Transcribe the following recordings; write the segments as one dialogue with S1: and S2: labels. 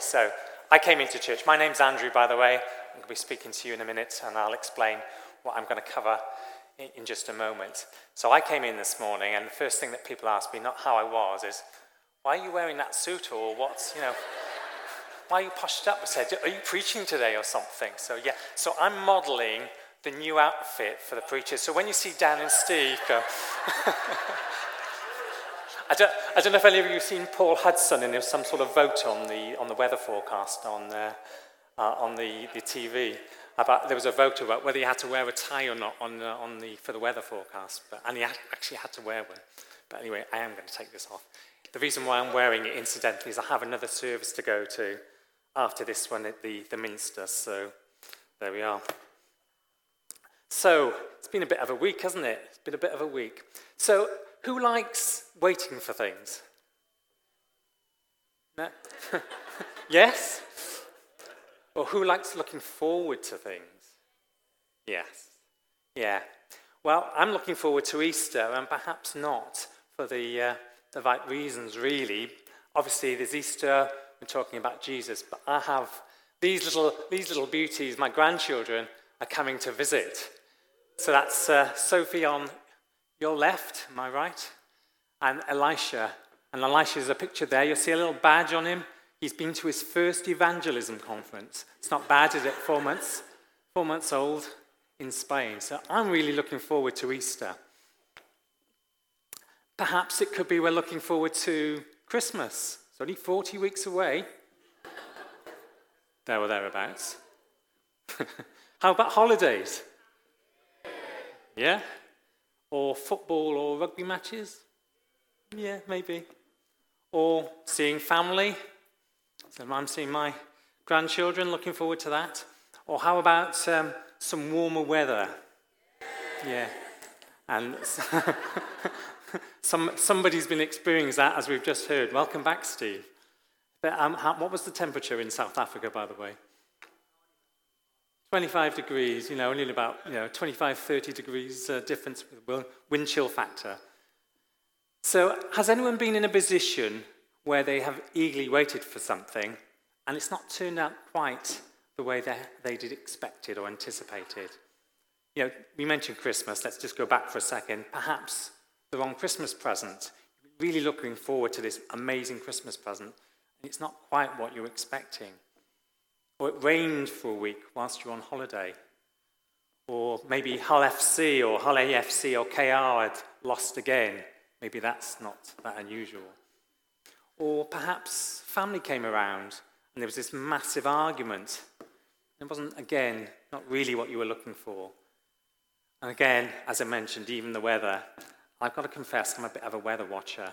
S1: So I came into church. My name's Andrew, by the way. I'm going to be speaking to you in a minute, and I'll explain what I'm going to cover in, in just a moment. So I came in this morning, and the first thing that people asked me, not how I was, is, why are you wearing that suit, or what's, you know, why are you poshed up? I said, are you preaching today or something? So yeah, so I'm modeling the new outfit for the preachers. So when you see Dan and Steve go, I don't, I don't know if any of you have seen Paul Hudson, and there was some sort of vote on the, on the weather forecast on, uh, uh, on the, the TV. About, there was a vote about whether he had to wear a tie or not on, uh, on the, for the weather forecast, but, and he actually had to wear one. But anyway, I am going to take this off. The reason why I'm wearing it, incidentally, is I have another service to go to after this one at the, the Minster, so there we are. So, it's been a bit of a week, hasn't it? It's been a bit of a week. So, who likes waiting for things? No? yes? Or who likes looking forward to things? Yes. Yeah. Well, I'm looking forward to Easter, and perhaps not for the, uh, the right reasons, really. Obviously, there's Easter, we're talking about Jesus, but I have these little, these little beauties, my grandchildren, are coming to visit. So that's uh, Sophie on your left, my right? And Elisha. And Elisha's a picture there. You'll see a little badge on him. He's been to his first evangelism conference. It's not bad, is it? Four months. Four months old in Spain. So I'm really looking forward to Easter. Perhaps it could be we're looking forward to Christmas. It's only 40 weeks away. there or thereabouts. How about holidays? Yeah? Or football or rugby matches? Yeah, maybe. Or seeing family. So I'm seeing my grandchildren, looking forward to that. Or how about um, some warmer weather? Yeah. And some, somebody's been experiencing that, as we've just heard. Welcome back, Steve. But, um, how, what was the temperature in South Africa, by the way? 25 degrees, you know, only about you know, 25, 30 degrees uh, difference with wind chill factor. So, has anyone been in a position where they have eagerly waited for something and it's not turned out quite the way they, they did expected or anticipated? You know, we mentioned Christmas. Let's just go back for a second. Perhaps the wrong Christmas present. Really looking forward to this amazing Christmas present, and it's not quite what you're expecting. Or it rained for a week whilst you're on holiday. Or maybe Hull FC or Hull AFC or KR had lost again. Maybe that's not that unusual. Or perhaps family came around and there was this massive argument. It wasn't, again, not really what you were looking for. And again, as I mentioned, even the weather. I've got to confess, I'm a bit of a weather watcher.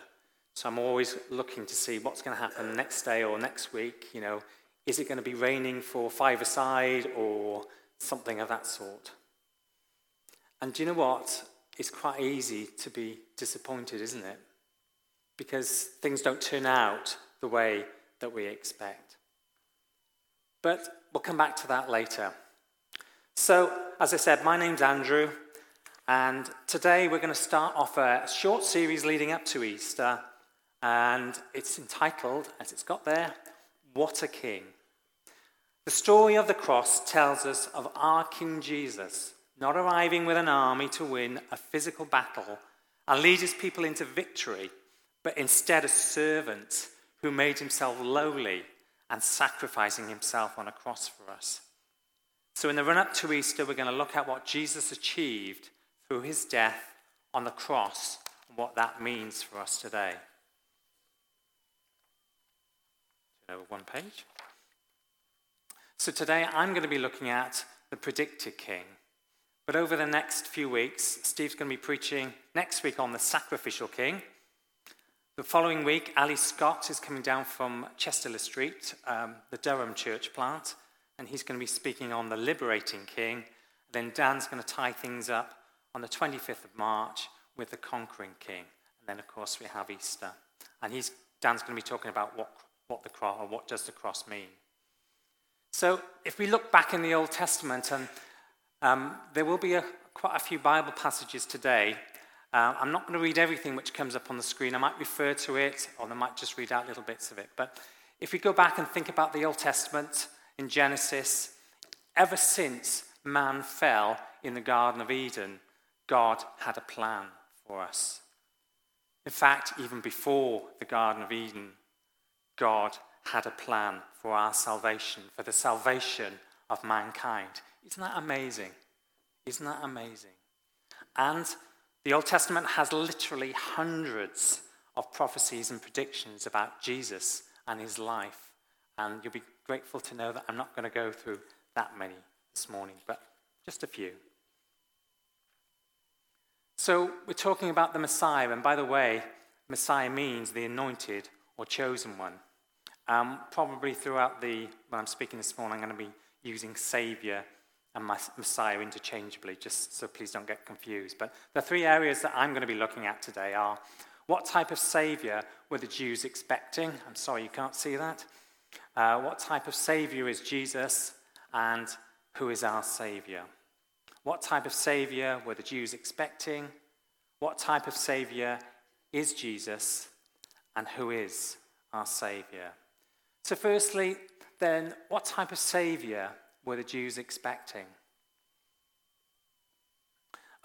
S1: So I'm always looking to see what's going to happen next day or next week. You know, is it going to be raining for five-a-side or something of that sort? And do you know what? It's quite easy to be disappointed, isn't it? Because things don't turn out the way that we expect. But we'll come back to that later. So, as I said, my name's Andrew, and today we're going to start off a short series leading up to Easter, and it's entitled, as it's got there, What a King. The story of the cross tells us of our King Jesus not arriving with an army to win a physical battle and lead his people into victory, but instead a servant who made himself lowly and sacrificing himself on a cross for us. So, in the run up to Easter, we're going to look at what Jesus achieved through his death on the cross and what that means for us today. Over one page. So today I'm going to be looking at the predicted king. But over the next few weeks, Steve's going to be preaching next week on the sacrificial king. The following week, Ali Scott is coming down from Chester Street, um, the Durham church plant, and he's going to be speaking on the liberating king. Then Dan's going to tie things up on the 25th of March with the conquering king. And then, of course, we have Easter. And he's, Dan's going to be talking about what, what the cross, or what does the cross mean. So, if we look back in the Old Testament, and um, there will be a, quite a few Bible passages today. Uh, I'm not going to read everything which comes up on the screen. I might refer to it, or I might just read out little bits of it. But If we go back and think about the Old Testament in Genesis, ever since man fell in the Garden of Eden, God had a plan for us. In fact, even before the Garden of Eden, God had a plan for our salvation, for the salvation of mankind. Isn't that amazing? Isn't that amazing? And the Old Testament has literally hundreds of prophecies and predictions about Jesus and his life. And you'll be grateful to know that I'm not going to go through that many this morning, but just a few. So, we're talking about the Messiah, and by the way, Messiah means the anointed or chosen one. Um, probably throughout the, when I'm speaking this morning, I'm going to be using Savior and Messiah interchangeably, just so please don't get confused. But the three areas that I'm going to be looking at today are what type of Savior were the Jews expecting? I'm sorry, you can't see that. Uh, what type of Savior is Jesus, and who is our Savior? What type of Savior were the Jews expecting? What type of Savior is Jesus, and who is our Savior? So, firstly, then, what type of Savior were the Jews expecting?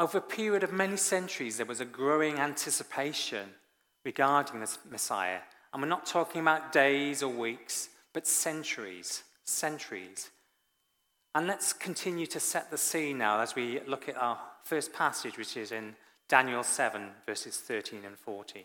S1: Over a period of many centuries, there was a growing anticipation regarding the Messiah. And we're not talking about days or weeks, but centuries, centuries. And let's continue to set the scene now as we look at our first passage, which is in Daniel 7, verses 13 and 14.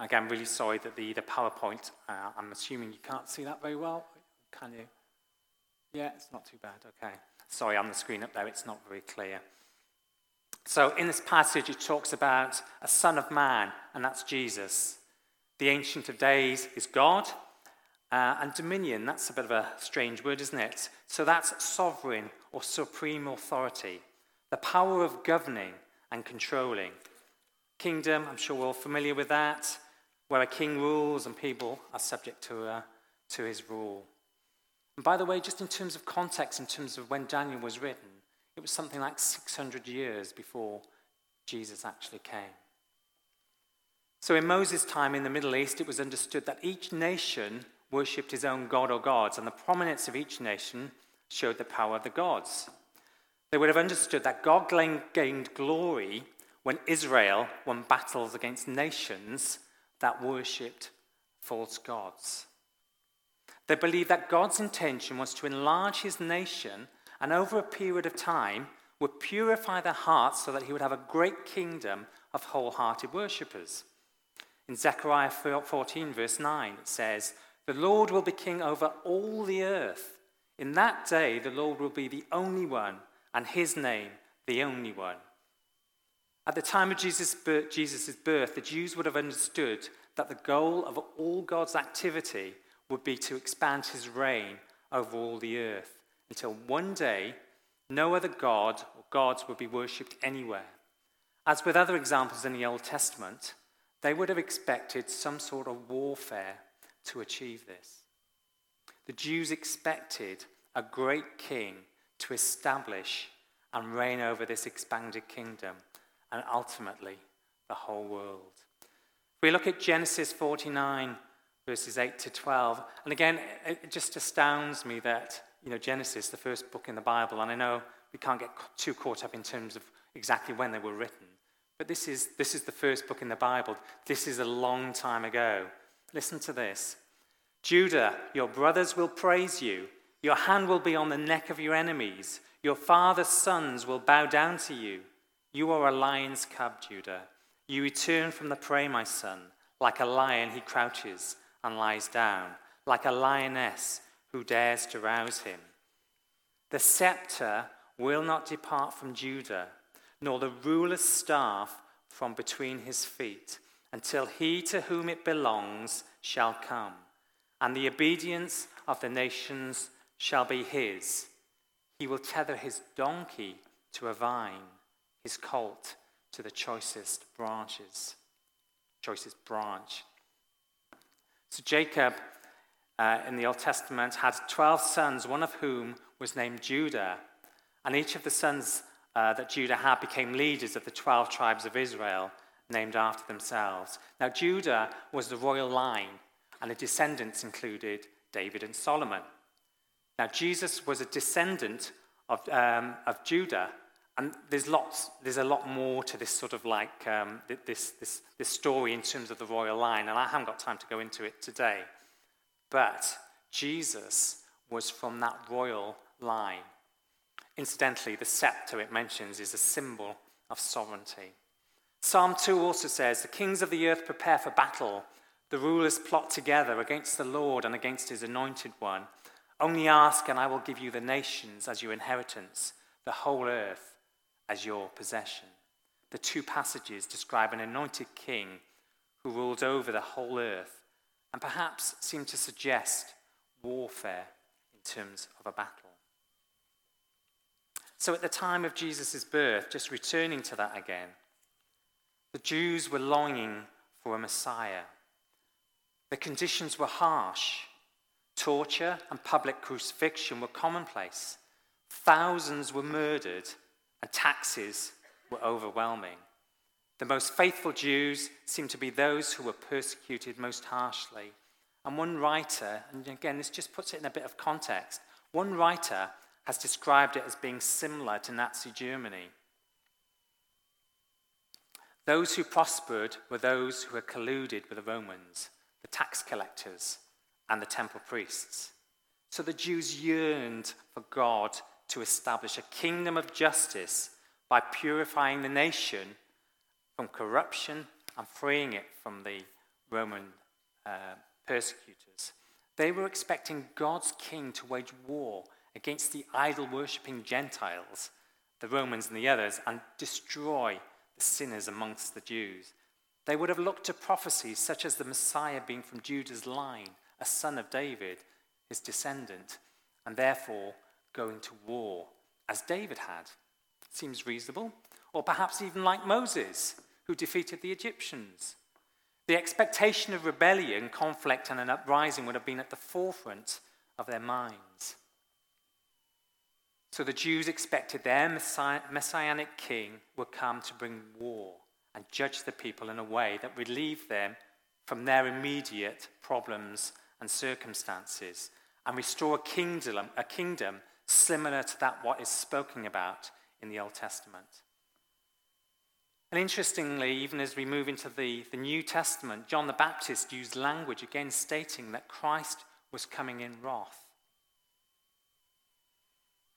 S1: Again, really sorry that the, the PowerPoint, uh, I'm assuming you can't see that very well. Can you? Yeah, it's not too bad. Okay. Sorry, on the screen up there, it's not very clear. So, in this passage, it talks about a son of man, and that's Jesus. The Ancient of Days is God, uh, and dominion, that's a bit of a strange word, isn't it? So, that's sovereign or supreme authority, the power of governing and controlling. Kingdom, I'm sure we're all familiar with that, where a king rules and people are subject to, uh, to his rule. And by the way, just in terms of context, in terms of when Daniel was written, it was something like 600 years before Jesus actually came. So in Moses' time in the Middle East, it was understood that each nation worshipped his own god or gods, and the prominence of each nation showed the power of the gods. They would have understood that God gained glory when Israel won battles against nations that worshipped false gods. They believed that God's intention was to enlarge his nation and over a period of time would purify their hearts so that he would have a great kingdom of wholehearted worshippers. In Zechariah 14, verse 9, it says, The Lord will be king over all the earth. In that day, the Lord will be the only one, and his name the only one. At the time of Jesus' birth, birth, the Jews would have understood that the goal of all God's activity would be to expand his reign over all the earth until one day no other god or gods would be worshipped anywhere. As with other examples in the Old Testament, they would have expected some sort of warfare to achieve this. The Jews expected a great king to establish and reign over this expanded kingdom and ultimately the whole world. If we look at Genesis 49, verses 8 to 12. And again, it just astounds me that, you know, Genesis, the first book in the Bible, and I know we can't get too caught up in terms of exactly when they were written, but this is, this is the first book in the Bible. This is a long time ago. Listen to this Judah, your brothers will praise you. Your hand will be on the neck of your enemies. Your father's sons will bow down to you. You are a lion's cub, Judah. You return from the prey, my son. Like a lion, he crouches and lies down, like a lioness who dares to rouse him. The scepter will not depart from Judah, nor the ruler's staff from between his feet, until he to whom it belongs shall come, and the obedience of the nations shall be his. He will tether his donkey to a vine, his colt to the choicest branches. Choicest branch. So Jacob uh, in the Old Testament had 12 sons, one of whom was named Judah. And each of the sons uh, that Judah had became leaders of the 12 tribes of Israel, named after themselves. Now, Judah was the royal line, and the descendants included David and Solomon. Now, Jesus was a descendant of, um, of Judah, and there's lots, there's a lot more to this sort of like um, this, this, this story in terms of the royal line, and I haven't got time to go into it today. But Jesus was from that royal line. Incidentally, the scepter it mentions is a symbol of sovereignty. Psalm 2 also says, The kings of the earth prepare for battle. The rulers plot together against the Lord and against his anointed one. Only ask, and I will give you the nations as your inheritance, the whole earth as your possession. The two passages describe an anointed king who ruled over the whole earth and perhaps seem to suggest warfare in terms of a battle. So, at the time of Jesus' birth, just returning to that again, the Jews were longing for a Messiah. The conditions were harsh. Torture and public crucifixion were commonplace. Thousands were murdered, and taxes were overwhelming. The most faithful Jews seemed to be those who were persecuted most harshly. And one writer, and again, this just puts it in a bit of context, one writer has described it as being similar to Nazi Germany. Those who prospered were those who had colluded with the Romans, the tax collectors, and the temple priests. So the Jews yearned for God to establish a kingdom of justice by purifying the nation from corruption and freeing it from the Roman uh, persecutors. They were expecting God's king to wage war against the idol worshipping Gentiles, the Romans and the others, and destroy the sinners amongst the Jews. They would have looked to prophecies such as the Messiah being from Judah's line, a son of David, his descendant, and therefore going to war, as David had. Seems reasonable. Or perhaps even like Moses, who defeated the Egyptians. The expectation of rebellion, conflict, and an uprising would have been at the forefront of their minds. So the Jews expected their messianic king would come to bring war and judge the people in a way that relieved them from their immediate problems and circumstances and restore a kingdom, a kingdom similar to that what is spoken about in the Old Testament. And interestingly, even as we move into the, the New Testament, John the Baptist used language again stating that Christ was coming in wrath.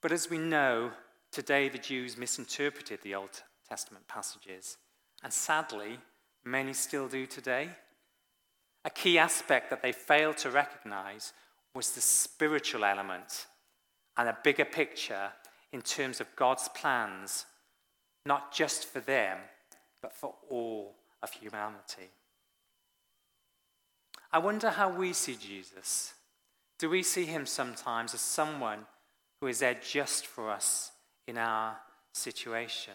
S1: But as we know, today the Jews misinterpreted the Old Testament passages, and sadly, many still do today. A key aspect that they failed to recognize was the spiritual element and a bigger picture in terms of God's plans, not just for them, but for all of humanity. I wonder how we see Jesus. Do we see him sometimes as someone who is there just for us in our situation.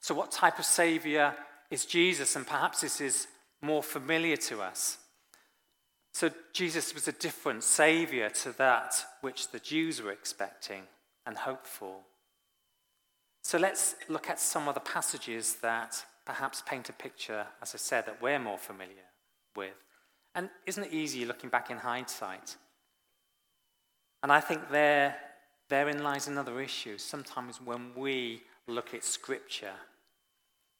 S1: So, what type of Savior is Jesus? And perhaps this is more familiar to us. So, Jesus was a different Savior to that which the Jews were expecting and hoped for. So, let's look at some of the passages that perhaps paint a picture, as I said, that we're more familiar with. And isn't it easy looking back in hindsight? And I think there, therein lies another issue. Sometimes when we look at Scripture,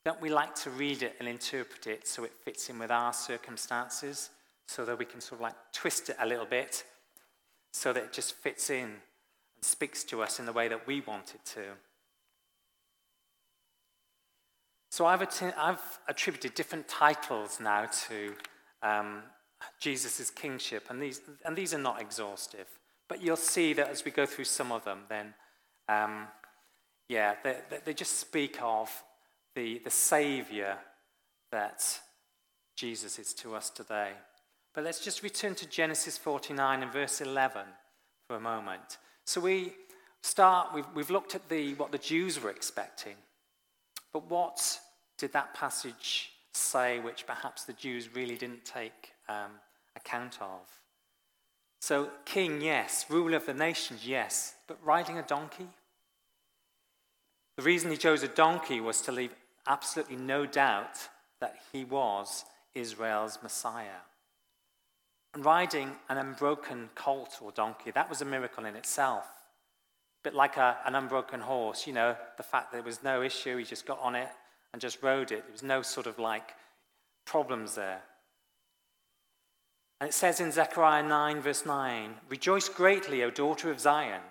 S1: don't we like to read it and interpret it so it fits in with our circumstances, so that we can sort of like twist it a little bit, so that it just fits in and speaks to us in the way that we want it to? So I've, att- I've attributed different titles now to um, Jesus' kingship, and these, and these are not exhaustive. But you'll see that as we go through some of them, then, um, yeah, they, they just speak of the, the Savior that Jesus is to us today. But let's just return to Genesis 49 and verse 11 for a moment. So we start, we've, we've looked at the, what the Jews were expecting. But what did that passage say which perhaps the Jews really didn't take um, account of? So, king, yes. Ruler of the nations, yes. But riding a donkey? The reason he chose a donkey was to leave absolutely no doubt that he was Israel's Messiah. And riding an unbroken colt or donkey, that was a miracle in itself. A bit like a, an unbroken horse, you know, the fact that there was no issue, he just got on it and just rode it. There was no sort of like problems there. And it says in Zechariah 9, verse 9 Rejoice greatly, O daughter of Zion.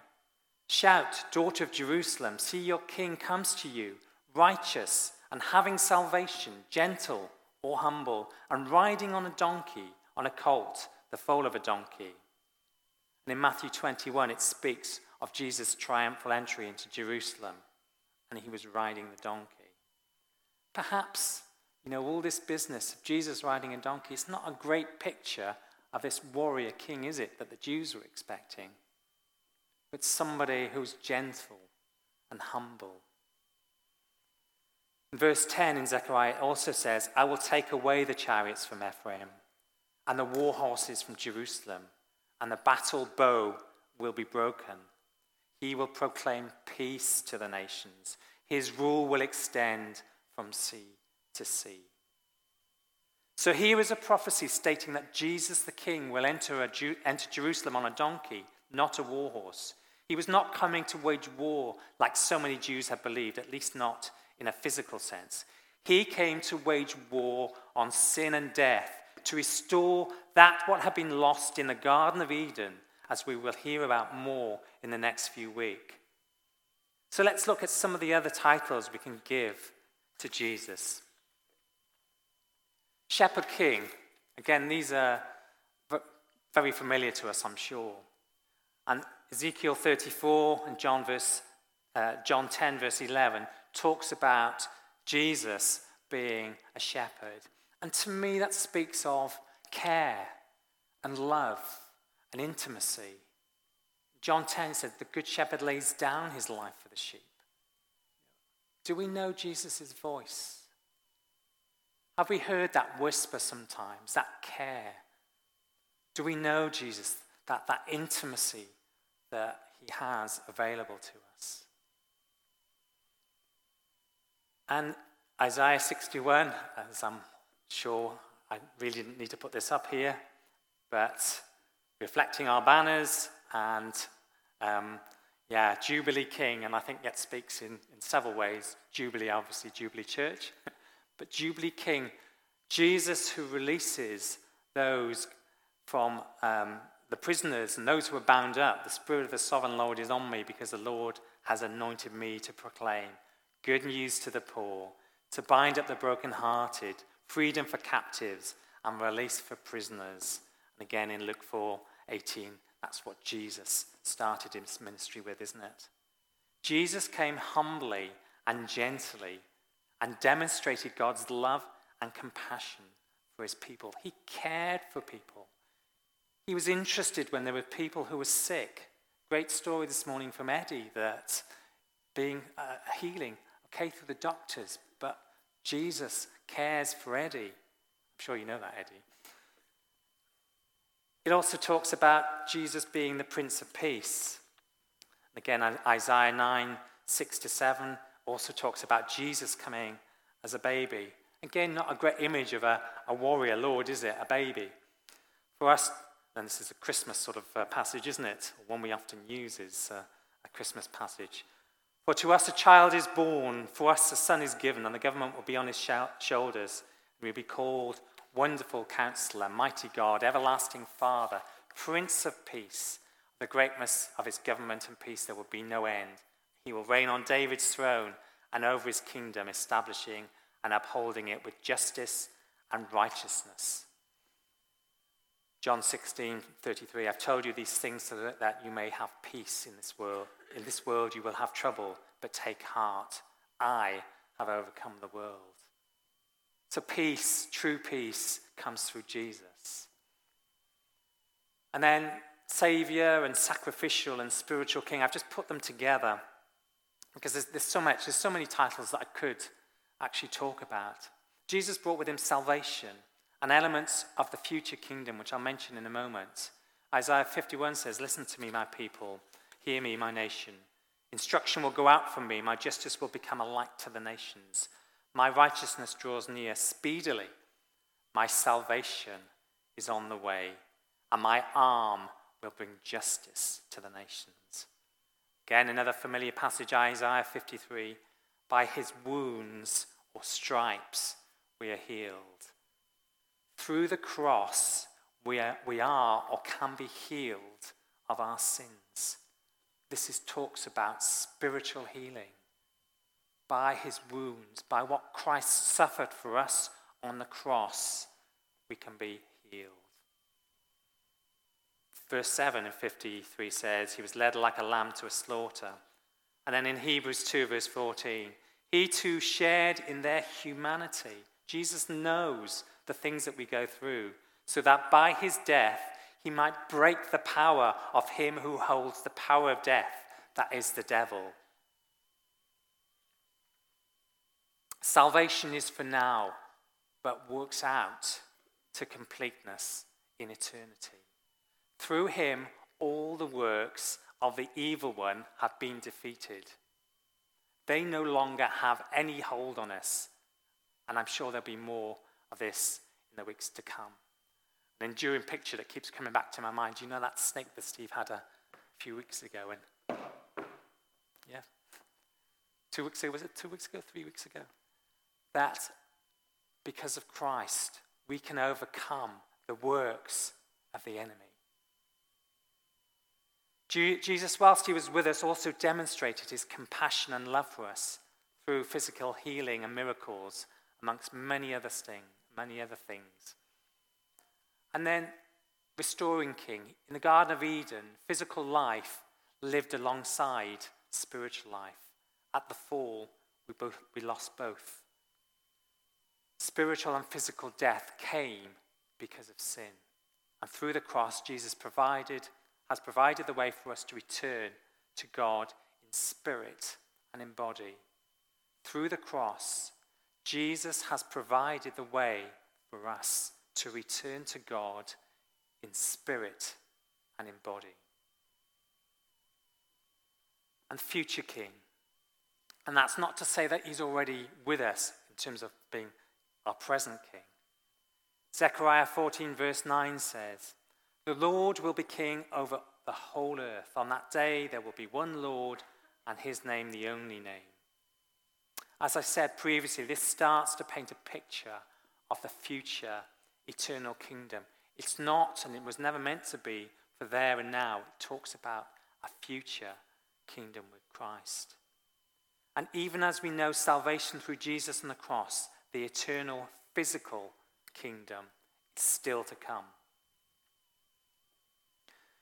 S1: Shout, daughter of Jerusalem, see your king comes to you, righteous and having salvation, gentle or humble, and riding on a donkey, on a colt, the foal of a donkey. And in Matthew 21, it speaks of Jesus' triumphal entry into Jerusalem, and he was riding the donkey. Perhaps, you know, all this business of Jesus riding a donkey, it's not a great picture of this warrior king, is it, that the Jews were expecting? But somebody who's gentle and humble Verse 10 in Zechariah also says, I will take away the chariots from Ephraim and the war horses from Jerusalem, and the battle bow will be broken. He will proclaim peace to the nations. His rule will extend from sea to sea. So here is a prophecy stating that Jesus the King will enter, enter Jerusalem on a donkey, not a war horse. He was not coming to wage war like so many Jews had believed, at least not in a physical sense. He came to wage war on sin and death, to restore that what had been lost in the Garden of Eden, as we will hear about more in the next few weeks. So let's look at some of the other titles we can give to Jesus. Shepherd King. Again, these are very familiar to us, I'm sure. And Ezekiel 34 and John, verse, uh, John 10, verse 11, talks about Jesus being a shepherd. And to me, that speaks of care and love and intimacy. John 10 said, The good shepherd lays down his life for the sheep. Do we know Jesus' voice? Have we heard that whisper sometimes, that care? Do we know Jesus, that, that intimacy that he has available to us? And Isaiah 61, as I'm sure I really didn't need to put this up here, but reflecting our banners and um, yeah, Jubilee King, and I think that speaks in, in several ways. Jubilee, obviously, Jubilee Church, but Jubilee King, Jesus who releases those from um, the prisoners and those who are bound up. The Spirit of the Sovereign Lord is on me because the Lord has anointed me to proclaim good news to the poor, to bind up the brokenhearted, freedom for captives, and release for prisoners. And again in Luke 4 18, that's what Jesus started his ministry with, isn't it? Jesus came humbly and gently and demonstrated God's love and compassion for his people. He cared for people. He was interested when there were people who were sick. Great story this morning from Eddie that being uh, healing okay through the doctors, but Jesus cares for Eddie. I'm sure you know that, Eddie. It also talks about Jesus being the Prince of Peace. Again, Isaiah 9, 6 to 7 also talks about Jesus coming as a baby. Again, not a great image of a, a warrior lord, is it? A baby. For us, and this is a Christmas sort of uh, passage, isn't it? One we often use is uh, a Christmas passage. For to us a child is born, for us a son is given, and the government will be on his shoulders. And He will be called Wonderful Counselor, Mighty God, Everlasting Father, Prince of Peace. The greatness of his government and peace there will be no end. He will reign on David's throne and over his kingdom, establishing and upholding it with justice and righteousness. John 16, 33, I've told you these things so that you may have peace in this world. In this world you will have trouble, but take heart. I have overcome the world. So, peace, true peace, comes through Jesus. And then, Savior and sacrificial and spiritual King, I've just put them together because there's, there's so much, there's so many titles that I could actually talk about. Jesus brought with him salvation and elements of the future kingdom, which I'll mention in a moment. Isaiah 51 says, Listen to me, my people, hear me, my nation. Instruction will go out from me, my justice will become a light to the nations. My righteousness draws near speedily. My salvation is on the way, and my arm will bring justice to the nations. Again, another familiar passage, Isaiah 53 By his wounds or stripes we are healed. Through the cross, we are, we are or can be healed of our sins. This is talks about spiritual healing by his wounds, by what Christ suffered for us on the cross, we can be healed. Verse 7 in 53 says, He was led like a lamb to a slaughter. And then in Hebrews 2, verse 14, He too shared in their humanity. Jesus knows the things that we go through, so that by his death, he might break the power of him who holds the power of death, that is the devil. Salvation is for now, but works out to completeness in eternity. Through him, all the works of the evil one have been defeated. They no longer have any hold on us, and I'm sure there'll be more of this in the weeks to come. An enduring picture that keeps coming back to my mind. You know that snake that Steve had a few weeks ago? And yeah, two weeks ago was it? Two weeks ago? Three weeks ago? that because of Christ, we can overcome the works of the enemy. Jesus, whilst he was with us, also demonstrated his compassion and love for us through physical healing and miracles, amongst many other things, many other things. And then, restoring King in the Garden of Eden, physical life lived alongside spiritual life. At the fall, we, both, we lost both. Spiritual and physical death came because of sin. And through the cross, Jesus provided, has provided the way for us to return to God in spirit and in body. Through the cross, Jesus has provided the way for us to return to God in spirit and in body. And future King. And that's not to say that he's already with us in terms of being our present King. Zechariah 14, verse 9 says, The Lord will be king over the whole earth. On that day, there will be one Lord, and his name the only name. As I said previously, this starts to paint a picture of the future eternal kingdom. It's not, and it was never meant to be, for there and now. It talks about a future kingdom with Christ. And even as we know salvation through Jesus on the cross, the eternal physical kingdom is still to come.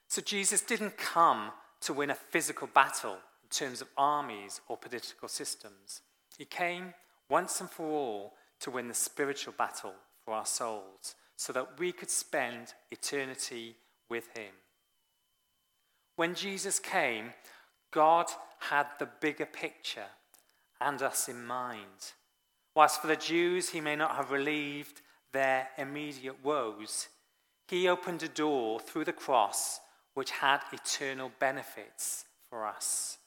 S1: So Jesus didn't come to win a physical battle in terms of armies or political systems. He came once and for all to win the spiritual battle for our souls so that we could spend eternity with him. When Jesus came, God had the bigger picture and us in mind. Whilst for the Jews he may not have relieved their immediate woes, he opened a door through the cross which had eternal benefits for us.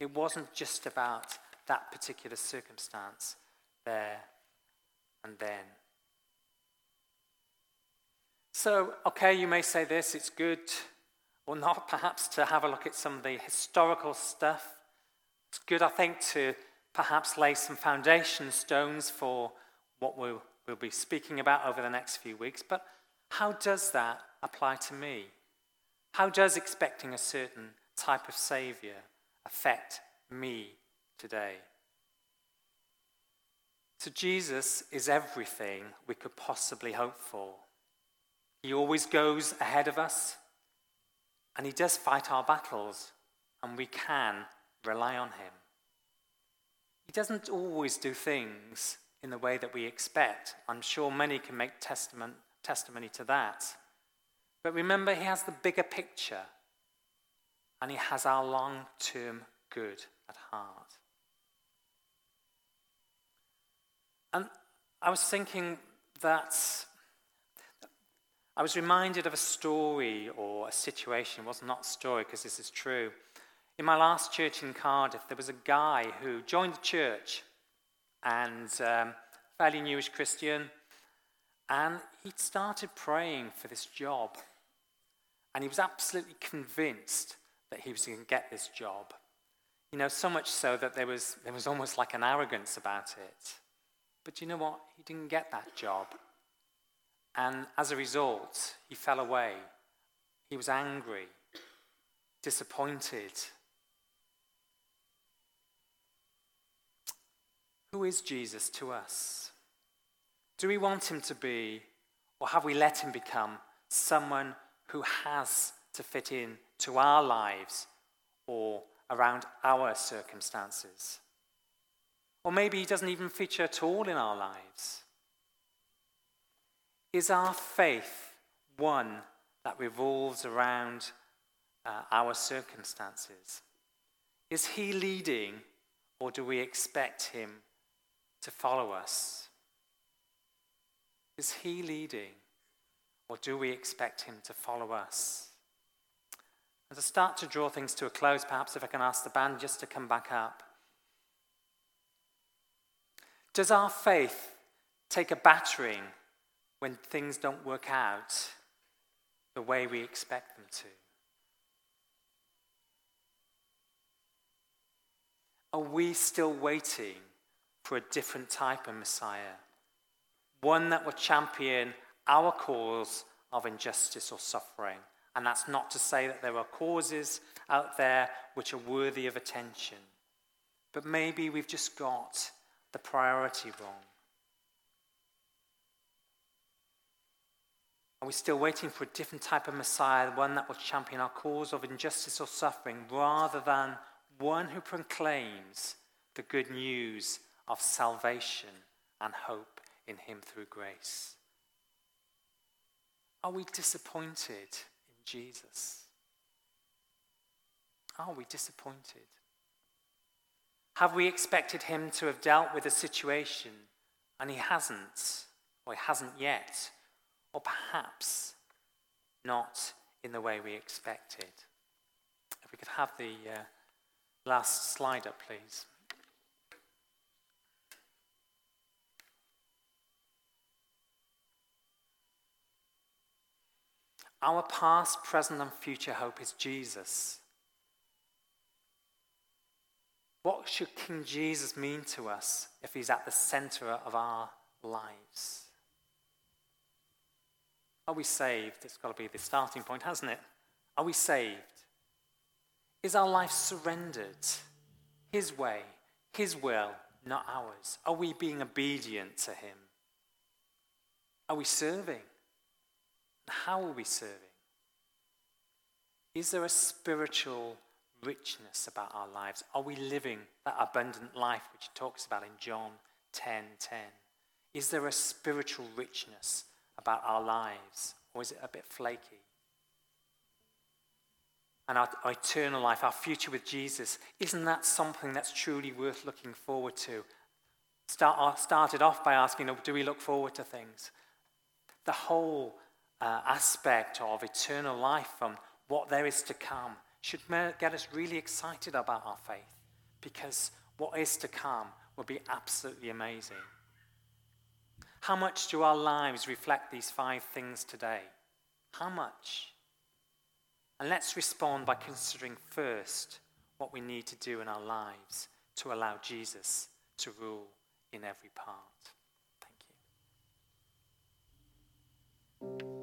S1: It wasn't just about that particular circumstance there and then. So, okay, you may say this, it's good or not perhaps to have a look at some of the historical stuff. It's good, I think, to perhaps lay some foundation stones for what we'll, we'll be speaking about over the next few weeks. But how does that apply to me? How does expecting a certain type of Savior affect me today? So, Jesus is everything we could possibly hope for. He always goes ahead of us, and He does fight our battles, and we can rely on Him. He doesn't always do things in the way that we expect. I'm sure many can make testament, testimony to that. But remember, He has the bigger picture and He has our long term good at heart. And I was thinking that I was reminded of a story or a situation. It was not a story because this is true. In my last church in Cardiff, there was a guy who joined the church and um, fairly newish Christian, and he'd started praying for this job. And he was absolutely convinced that he was going to get this job. You know, so much so that there was, there was almost like an arrogance about it. But you know what? He didn't get that job. And as a result, he fell away. He was angry, disappointed. Who is Jesus to us? Do we want him to be, or have we let him become, someone who has to fit in to our lives or around our circumstances? Or maybe he doesn't even feature at all in our lives. Is our faith one that revolves around uh, our circumstances? Is he leading, or do we expect him to follow us? Is he leading, or do we expect him to follow us? And to start to draw things to a close, perhaps if I can ask the band just to come back up. Does our faith take a battering when things don't work out the way we expect them to? Are we still waiting for a different type of Messiah? One that will champion our cause of injustice or suffering. And that's not to say that there are causes out there which are worthy of attention. But maybe we've just got the priority wrong? Are we still waiting for a different type of Messiah, one that will champion our cause of injustice or suffering, rather than one who proclaims the good news of salvation and hope in Him through grace? Are we disappointed in Jesus? Are we disappointed? Have we expected him to have dealt with a situation and he hasn't, or he hasn't yet, or perhaps not in the way we expected? If we could have the uh, last slide up, please. Our past, present, and future hope is Jesus. What should King Jesus mean to us if he's at the center of our lives? Are we saved? It's got to be the starting point, hasn't it? Are we saved? Is our life surrendered? His way, His will, not ours? Are we being obedient to Him? Are we serving? How are we serving? Is there a spiritual richness about our lives? Are we living that abundant life which he talks about in John 10 10? Is there a spiritual richness about our lives, or is it a bit flaky? And our, our eternal life, our future with Jesus, isn't that something that's truly worth looking forward to? Start, uh, started off by asking, do we look forward to things? The whole uh, aspect of eternal life from what there is to come should get us really excited about our faith because what is to come will be absolutely amazing. How much do our lives reflect these five things today? How much? And let's respond by considering first what we need to do in our lives to allow Jesus to rule in every part. Thank you.